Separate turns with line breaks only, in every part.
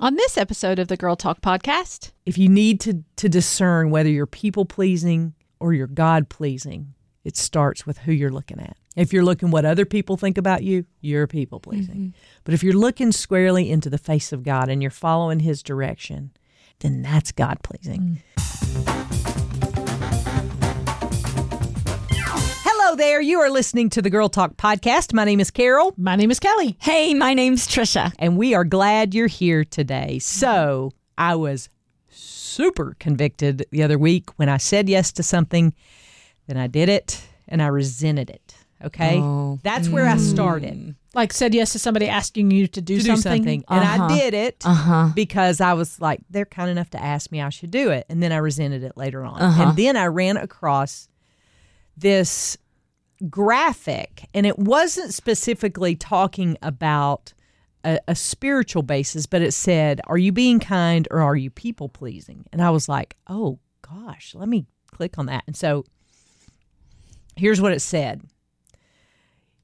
On this episode of the Girl Talk podcast,
if you need to to discern whether you're people pleasing or you're God pleasing, it starts with who you're looking at. If you're looking what other people think about you, you're people pleasing. Mm-hmm. But if you're looking squarely into the face of God and you're following his direction, then that's God pleasing. Mm. Hello there. You are listening to the Girl Talk podcast. My name is Carol.
my name is Kelly.
Hey, my name's Trisha.
and we are glad you're here today. So I was super convicted the other week when I said yes to something, then I did it and I resented it. Okay.
Oh.
That's where I started
Like said yes to somebody asking you to do
to do
something.
something. And I
Uh-huh.
did it
Uh-huh.
because I was like, they're kind enough to ask me I should do it. And then I resented it later on.
Uh-huh.
And then I ran across this graphic, and it wasn't specifically talking about a, a spiritual basis, but it said, Are you being kind or are you people pleasing? And I was like, Oh gosh, let me click on that. And so here's what it said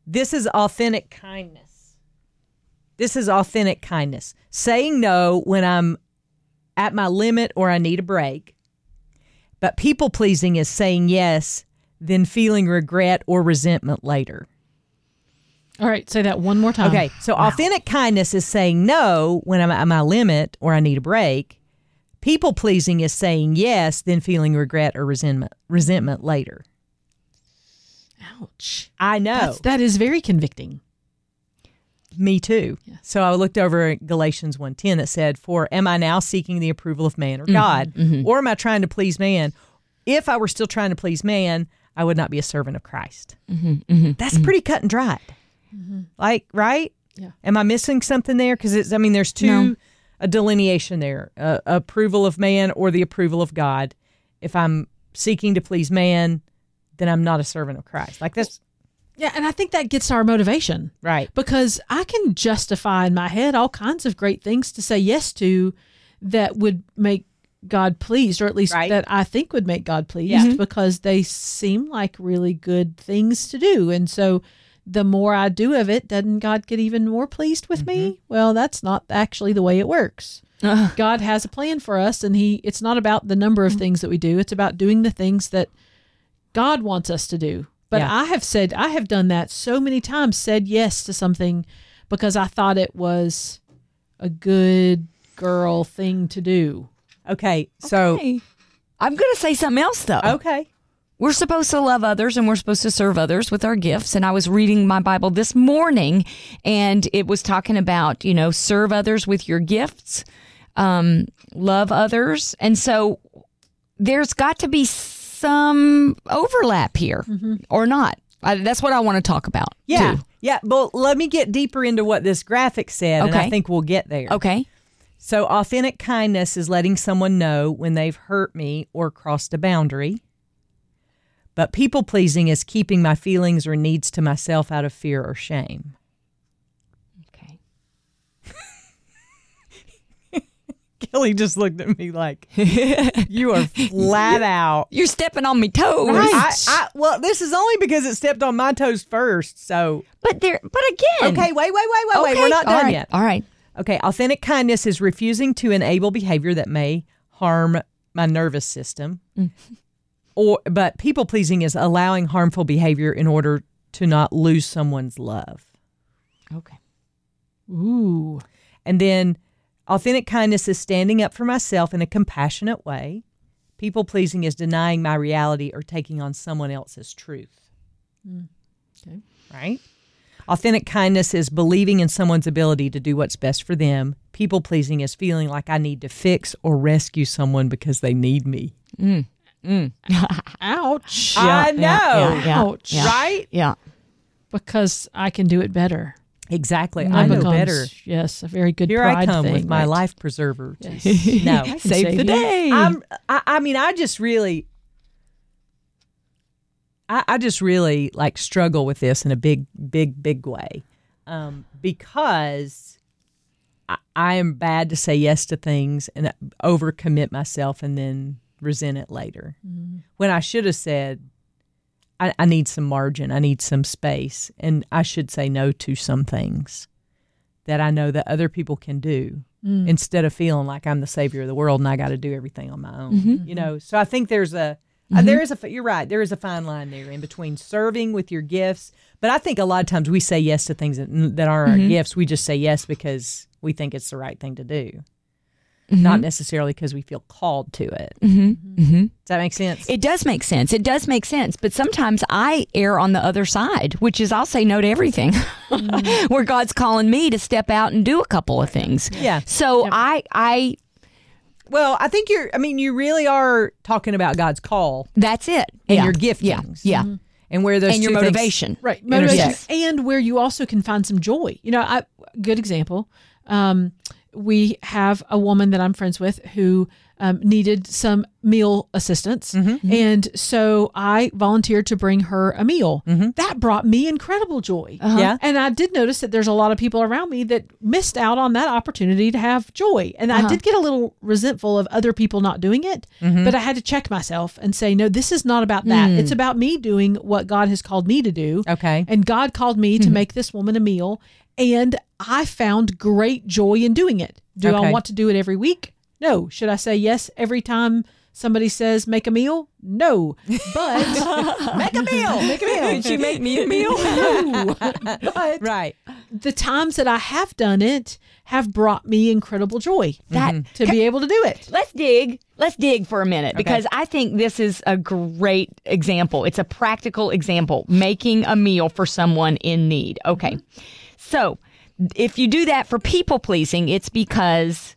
This is authentic kindness. This is authentic kindness. Saying no when I'm at my limit or I need a break. But people pleasing is saying yes, then feeling regret or resentment later.
All right, say that one more time.
Okay, so authentic kindness is saying no when I'm at my limit or I need a break. People pleasing is saying yes, then feeling regret or resentment resentment later.
Ouch.
I know.
That's, that is very convicting.
Me too.
Yeah.
So I looked over at Galatians 1:10 that said, "For am I now seeking the approval of man or
Mm-hmm,
God, or am I trying to please man? If I were still trying to please man, I would not be a servant of Christ."
Mm-hmm,
That's pretty cut and dried. Like, right?
Yeah.
Am I missing something there? Because it's. I mean, there's two
No.
a delineation there: uh, approval of man or the approval of God. If I'm seeking to please man, then I'm not a servant of Christ. Like this.
Yeah, and I think that gets our motivation
right.
because I can justify in my head all kinds of great things to say yes to that would make God pleased, or at least
Right.
that I think would make God pleased
Yeah. Mm-hmm.
because they seem like really good things to do. And so the more I do of it, doesn't God get even more pleased with me? Mm-hmm. Well, that's not actually the way it works.
Ugh.
God has a plan for us and he it's not about the number of mm-hmm. things that we do. It's about doing the things that God wants us to do. But
Yeah.
I have said I have done that so many times, said yes to something because I thought it was a good girl thing to do.
Okay. So
Hey, I'm going to say something else, though.
okay.
We're supposed to love others and we're supposed to serve others with our gifts. And I was reading my Bible this morning and it was talking about, you know, serve others with your gifts, um, love others. And so there's got to be some overlap here or not. I, that's what I want to talk about.
Yeah.
too.
Yeah. But let me get deeper into what this graphic said, and I
Okay.
think we'll get there.
Okay.
So, authentic kindness is letting someone know when they've hurt me or crossed a boundary. But people pleasing is keeping my feelings or needs to myself out of fear or shame.
Okay.
Kelly just looked at me like, you are flat out.
You're stepping on me toes.
I, I, well, this is only because it stepped on my toes first. So,
But there, but again.
okay, wait, wait, wait, wait, wait. We're not done
right,
yet.
All right.
Okay, authentic kindness is refusing to enable behavior that may harm my nervous system. Mm-hmm. Or but people pleasing is allowing harmful behavior in order to not lose someone's love.
Okay.
Ooh.
And then authentic kindness is standing up for myself in a compassionate way. People pleasing is denying my reality or taking on someone else's truth. Mm.
okay.
Right? Authentic kindness is believing in someone's ability to do what's best for them. People pleasing is feeling like I need to fix or rescue someone because they need me. Mm. Mm.
Ouch.
I know.
Yeah, yeah,
Ouch.
yeah.
Right?
Yeah.
Because I can do it better.
Exactly.
That
I know
becomes,
better.
Yes, a very good
Here I come
thing,
with my
right?
life preserver.
Yes.
No.
Save
save
the
you.
day.
I'm, I, I mean, I just really, I, I just really like struggle with this in a big, big, big way, um, because I, I am bad to say yes to things and overcommit myself and then resent it later. Mm-hmm. When I should have said, I, I need some margin, I need some space, and I should say no to some things. that I know that other people can do mm. instead of feeling like I'm the savior of the world and I got to do everything on my own. Mm-hmm. You know, so I think there's a uh, there mm-hmm. is a you're right there is a fine line there in between serving with your gifts, but I think a lot of times we say yes to things that that aren't our mm-hmm. gifts. We just say yes because we think it's the right thing to do. Not mm-hmm. necessarily because we feel called to it. Does that make sense?
It does make sense. It does make sense. But sometimes I err on the other side, which is I'll say no to everything, where God's calling me to step out and do a couple of things.
Yeah.
So I, I,
Well, I think you're. I mean, you really are talking about God's call
that's it.
and
yeah.
your giftings.
Yeah. Yeah.
and where those
And your
two things-
motivation.
Right. Motivation.
Intersect.
And where you also can find some joy. You know, I good example. Um, we have a woman that I'm friends with who um, needed some meal assistance. Mm-hmm. Mm-hmm. And so I volunteered to bring her a meal. Mm-hmm. That brought me incredible joy. Uh-huh.
Yeah.
And I did notice that there's a lot of people around me that missed out on that opportunity to have joy. And I uh-huh. did get a little resentful of other people not doing it, but I had to check myself and say, no, this is not about that. Hmm. It's about me doing what God has called me to do.
Okay.
And God called me to make this woman a meal, and I found great joy in doing it. Do I want to do it every week? No. Should I say yes every time somebody says make a meal? No. But
Make a meal. Make a meal.
Did you make me a meal?
no. but
right.
the times that I have done it have brought me incredible joy
That mm-hmm.
to be able to do it.
Let's dig. Let's dig for a minute because I think this is a great example. It's a practical example making a meal for someone in need. Okay. Mm-hmm. So, if you do that for people pleasing, it's because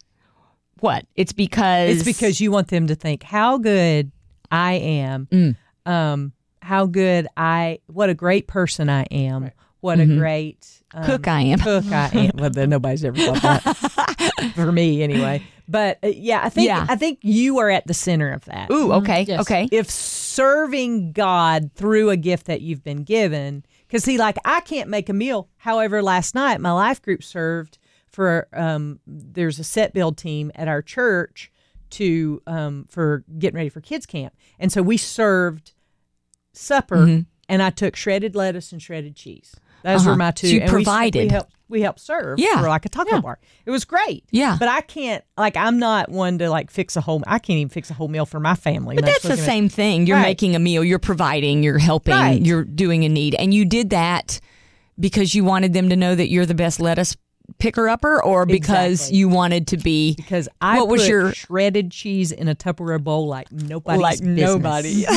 what? It's because
It's because you want them to think how good I am,
Mm.
um, how good I, what a great person I am, what a great um,
Cook I am.
Cook I am. Well, then nobody's ever thought that for me anyway. But uh, yeah, I think
Yeah.
I think you are at the center of that.
Ooh, okay.
Yes.
Okay.
If serving God through a gift that you've been given, because see, like I can't make a meal. However, last night my life group served for um, there's a set build team at our church to um, for getting ready for kids camp, and so we served supper,
Mm-hmm.
and I took shredded lettuce and shredded cheese. Those were my two.
Uh-huh. So you
and we-
provided.
We, helped. We helped serve.
Yeah.
For like a taco bar. It was great.
Yeah.
But I can't. Like I'm not one to like fix a whole. I can't even fix a whole meal for my family.
But that's the same thing. You're
Right.
making a meal, you're providing, you're helping,
Right.
you're doing a need. And you did that because you wanted them to know that you're the best lettuce picker upper or because
Exactly.
you wanted to be
because I
What was
put
your-
shredded cheese in a Tupperware bowl like nobody's
Like
business.
nobody.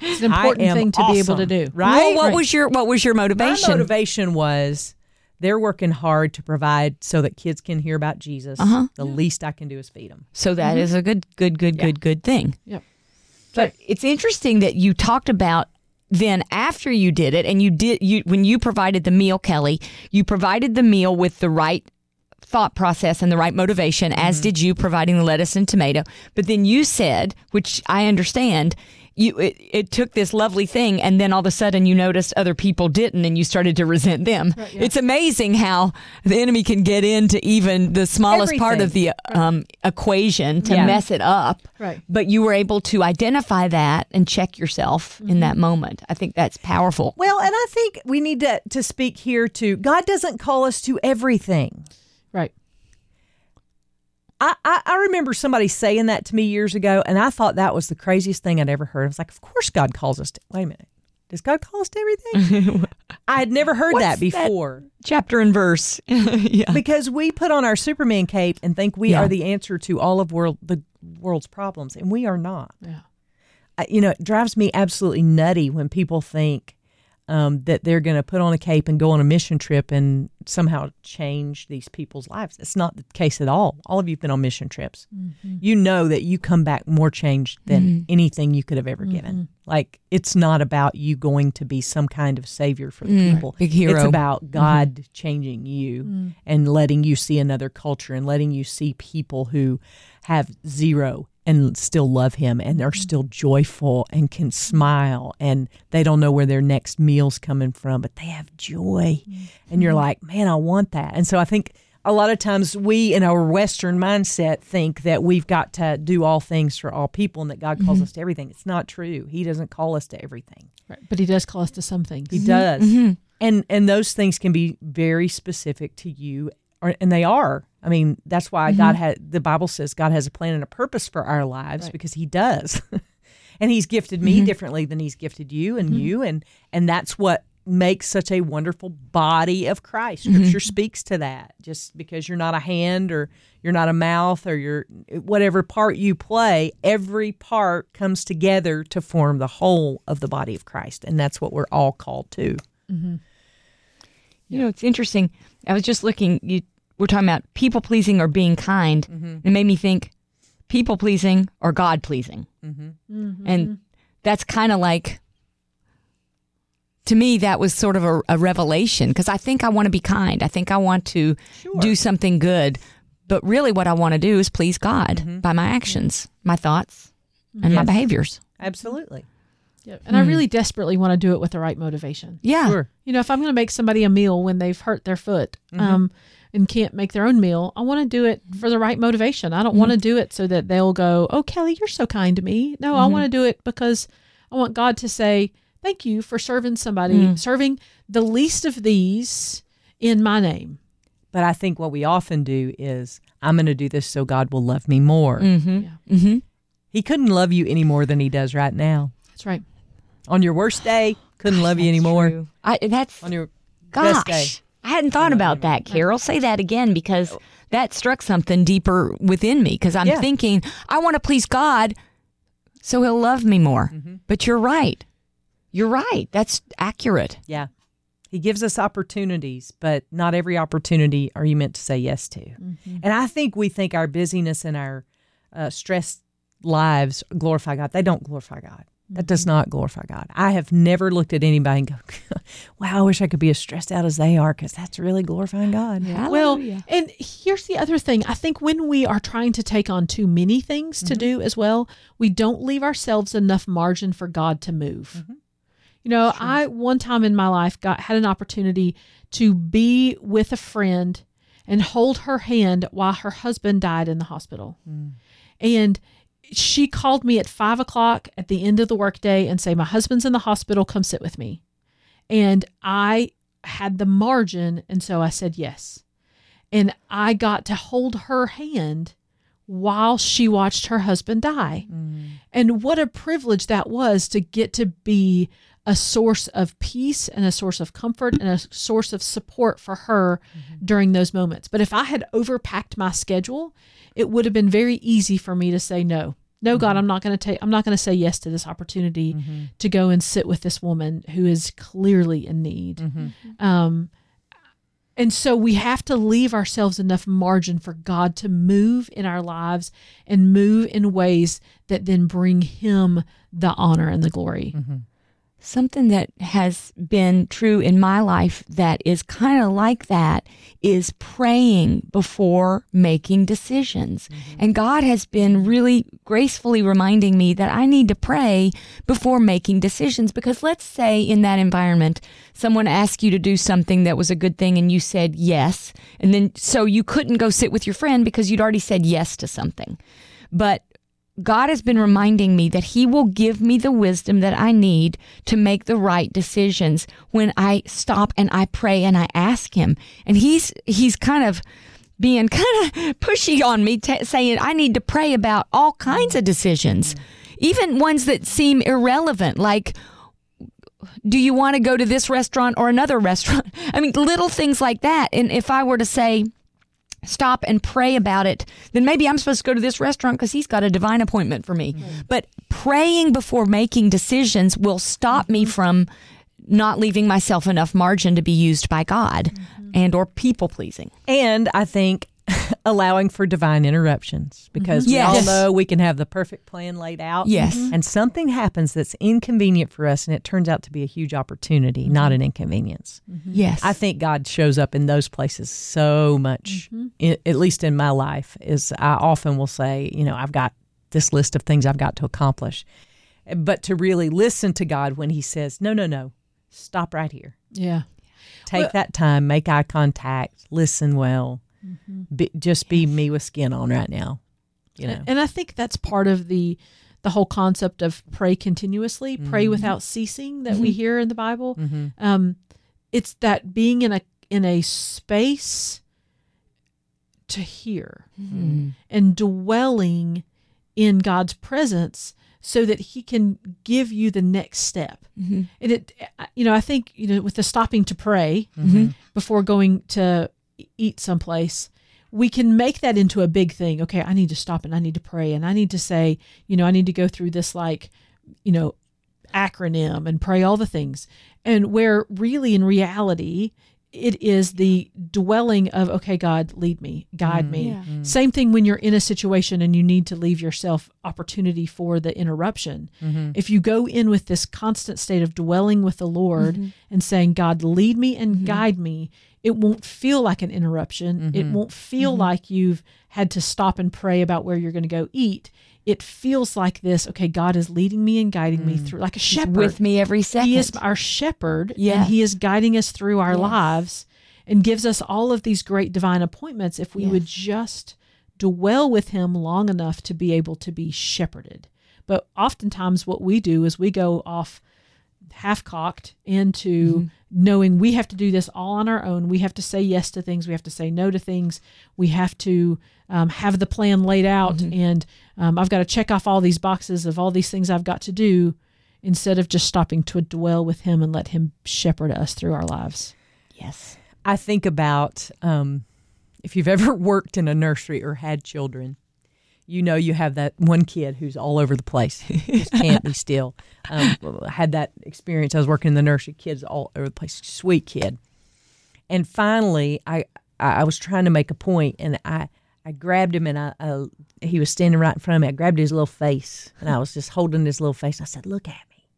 It's an important thing to be able to do.
Right.
Well, what was your what was your
My
motivation?
motivation was they're working hard to provide so that kids can hear about Jesus.
Uh-huh.
The least I can do is feed them.
So that is a good, good, good, good, good thing.
Yep.
But it's interesting that you talked about then after you did it, and you did you when you provided the meal, Kelly, you provided the meal with the right thought process and the right motivation, as mm-hmm. did you providing the lettuce and tomato. But then you said, which I understand. You, it, it took this lovely thing, and then all of a sudden you noticed other people didn't, and you started to resent them. It's amazing how the enemy can get into even the smallest part of the um, equation to
Yeah.
mess it up
Right.
but you were able to identify that and check yourself in that moment. I think that's powerful.
Well, and I think we need to to speak here to God doesn't call us to everything.
Right.
I, I, I remember somebody saying that to me years ago, and I thought that was the craziest thing I'd ever heard. I was like, of course God calls us to. Wait a minute. Does God call us to everything? I had never heard
What's
that
that?
before.
Chapter and verse. yeah.
because we put on our Superman cape and think we
Yeah.
are the answer to all of world the world's problems, and we are not.
Yeah.
You know, it drives me absolutely nutty when people think um, that they're going to put on a cape and go on a mission trip and somehow change these people's lives. It's not the case at all. All of you've been on mission trips. Mm-hmm. You know that you come back more changed than mm-hmm. anything you could have ever given. Mm-hmm. Like it's not about you going to be some kind of savior for the mm. people.
big hero.
It's about God changing you mm. and letting you see another culture and letting you see people who have zero and still love him and are still joyful and can smile and they don't know where their next meal's coming from but they have joy. And you're mm-hmm. like man i want that. And so i think a lot of times we in our western mindset think that we've got to do all things for all people and that god calls mm-hmm. us to everything. It's not true. He doesn't call us to everything.
Right. But he does call us to some things.
he does. Mm-hmm. And and those things can be very specific to you are, and they are. I mean, that's why God mm-hmm. had the Bible says God has a plan and a purpose for our lives
Right.
because He does, and He's gifted me mm-hmm. differently than He's gifted you and mm-hmm. you, and and that's what makes such a wonderful body of Christ. Scripture speaks to that. Just because you're not a hand or you're not a mouth or you're whatever part you play, every part comes together to form the whole of the body of Christ, and that's what we're all called to.
You know, it's interesting. I was just looking. You we're talking about people pleasing or being kind. Mm-hmm. It made me think people pleasing or God pleasing, mm-hmm. Mm-hmm. and that's kind of like to me that was sort of a, a revelation because I think I want to be kind. I think I want to do something good, but really what I want to do is please God by my actions, my thoughts, and my behaviors.
Absolutely.
Yeah. And I really desperately want to do it with the right motivation.
Yeah,
Sure.
You know, if I'm going to make somebody a meal when they've hurt their foot um, and can't make their own meal, I want to do it for the right motivation. I don't want to do it so that they'll go, "Oh, Kelly, you're so kind to me." No, I want to do it because I want God to say, "Thank you for serving somebody, serving the least of these in my name."
But I think what we often do is, I'm going to do this so God will love me more.
Mm-hmm.
Yeah.
Mm-hmm.
He couldn't love you any more than he does right now.
That's right.
On your worst day, couldn't love you anymore.
I, that's
On your best day.
I hadn't thought about that, Carol. Say that again because that struck something deeper within me because I'm
Yeah.
thinking, I want to please God so he'll love me more.
Mm-hmm.
But you're right. You're right. That's accurate.
Yeah. He gives us opportunities, but not every opportunity are you meant to say yes to. And I think we think our busyness and our uh, stressed lives glorify God. They don't glorify God. That does not glorify God. I have never looked at anybody and go, wow, I wish I could be as stressed out as they are because that's really glorifying God.
Well, and here's the other thing. I think when we are trying to take on too many things to mm-hmm. do as well, we don't leave ourselves enough margin for God to move. Mm-hmm. You know, I one time in my life got had an opportunity to be with a friend and hold her hand while her husband died in the hospital. Mm. And she called me at five o'clock at the end of the workday and say, My husband's in the hospital, come sit with me. And I had the margin, and so I said yes. And I got to hold her hand while she watched her husband die. Mm. And what a privilege that was to get to be a source of peace and a source of comfort and a source of support for her mm-hmm. during those moments. But if I had overpacked my schedule, it would have been very easy for me to say no. No, God, mm-hmm. I'm not going to take. I'm not going to say yes to this opportunity mm-hmm. to go and sit with this woman who is clearly in need. Um, and so we have to leave ourselves enough margin for God to move in our lives and move in ways that then bring Him the honor and the glory.
Something that has been true in my life that is kind of like that is praying before making decisions. Mm-hmm. And God has been really gracefully reminding me that I need to pray before making decisions because let's say in that environment someone asked you to do something that was a good thing and you said yes and then so you couldn't go sit with your friend because you'd already said yes to something. But God has been reminding me that He will give me the wisdom that I need to make the right decisions when I stop and I pray and I ask Him. And He's He's kind of being kind of pushy on me, t- saying I need to pray about all kinds of decisions, even ones that seem irrelevant, like do you want to go to this restaurant or another restaurant? I mean, little things like that. And if I were to say, stop and pray about it, then maybe I'm supposed to go to this restaurant because he's got a divine appointment for me. Mm-hmm. But praying before making decisions will stop me mm-hmm. from not leaving myself enough margin to be used by God mm-hmm. and or people pleasing.
And I think allowing for divine interruptions because mm-hmm. we
Yes.
all know we can have the perfect plan laid out.
Yes. Mm-hmm. Mm-hmm.
And something happens that's inconvenient for us and it turns out to be a huge opportunity, not an inconvenience.
Yes.
I think God shows up in those places so much, i- at least in my life, is I often will say, you know, I've got this list of things I've got to accomplish. But to really listen to God when He says, no, no, no, stop right here.
Yeah.
Take
Well-
that time, make eye contact, listen well. Be, just be me with skin on right now. You know,
And I think that's part of the the whole concept of pray continuously, pray mm-hmm. without ceasing that we mm-hmm. hear in the Bible. Mm-hmm. Um, it's that being in a in a space to hear and dwelling in God's presence so that he can give you the next step. And it you know, I think, you know, with the stopping to pray before going to eat someplace, we can make that into a big thing. Okay, I need to stop and I need to pray and I need to say, you know, I need to go through this like, you know, acronym and pray all the things. And where really in reality, it is the dwelling of, okay, God, lead me, guide me. Mm.
Yeah. Mm.
Same thing when you're in a situation and you need to leave yourself opportunity for the interruption. Mm-hmm. If you go in with this constant state of dwelling with the Lord mm-hmm. and saying, God, lead me and mm-hmm. guide me, it won't feel like an interruption. It mm-hmm. won't feel mm-hmm. like you've had to stop and pray about where you're going to go eat. It feels like this, okay, God is leading me and guiding me mm. through, like a shepherd.
with me every second.
He is our shepherd, and He is guiding us through our
Yes.
lives and gives us all of these great divine appointments if we would just dwell with Him long enough to be able to be shepherded. But oftentimes, what we do is we go off half cocked into
Mm-hmm.
knowing we have to do this all on our own. We have to say yes to things. We have to say no to things. We have to um, have the plan laid out.
Mm-hmm.
And um, I've got to check off all these boxes of all these things I've got to do instead of just stopping to dwell with Him and let Him shepherd us through our lives.
yes.
I think about um, if you've ever worked in a nursery or had children, you know you have that one kid who's all over the place, just can't be still. Um, I had that experience. I was working in the nursery, kids all over the place, sweet kid. And finally, I I was trying to make a point, and I I grabbed him, and I, I he was standing right in front of me. I grabbed his little face, and I was just holding his little face. I said, "Look at me,"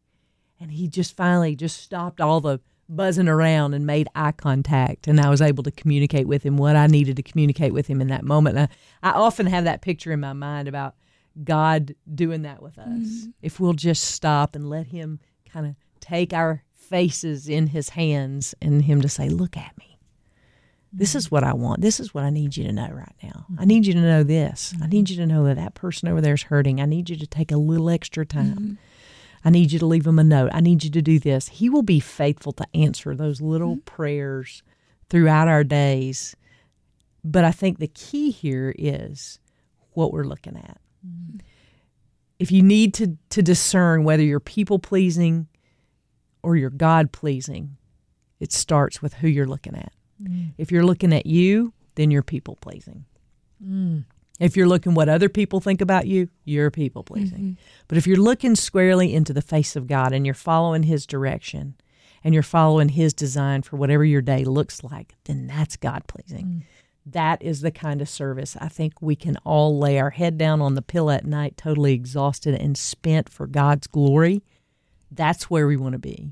and he just finally just stopped all the buzzing around and made eye contact and i was able to communicate with him what i needed to communicate with him in that moment. And I, I often have that picture in my mind about god doing that with us. Mm-hmm. If we'll just stop and let him kind of take our faces in his hands and him to say look at me. This is mm-hmm. what i want. This is what i need you to know right now. I need you to know this. I mm-hmm. need you to know that that person over there is hurting. I need you to take a little extra time I need you to leave him a note. I need you to do this. He will be faithful to answer those little mm-hmm. prayers throughout our days. But I think the key here is what we're looking at. Mm-hmm. If you need to, to discern whether you're people pleasing or you're God pleasing, it starts with who you're looking at. Mm. If you're looking at you, then you're people pleasing. Mm. If you're looking what other people think about you, you're people pleasing. Mm-hmm. But if you're looking squarely into the face of God and you're following His direction and you're following His design for whatever your day looks like, then that's God pleasing. Mm. That is the kind of service I think we can all lay our head down on the pillow at night, totally exhausted and spent for God's glory. That's where we want to be.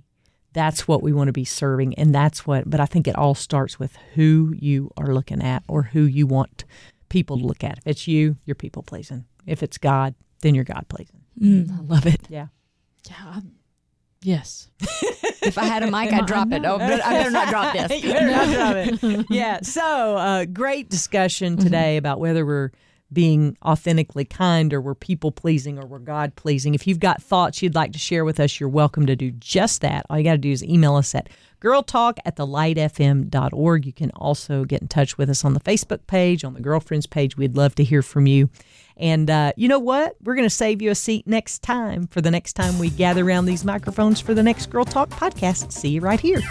That's what we want to be serving. And that's what, but I think it all starts with who you are looking at or who you want people to look at. If it's you, you're people pleasing. If it's God, then you're God pleasing.
Mm, I love it.
Yeah.
Yeah. I- yes.
If I had a mic, I'd drop it. Oh, but I better not drop this.
You better not drop it. yeah. So, uh, great discussion today about whether we're being authentically kind or we're people pleasing or we're God pleasing. If you've got thoughts you'd like to share with us, you're welcome to do just that. All you got to do is email us at girltalk at thelightfm.org. You can also get in touch with us on the Facebook page, on the girlfriends page. We'd love to hear from you. And uh, you know what? We're going to save you a seat next time for the next time we gather around these microphones for the next Girl Talk podcast. See you right here.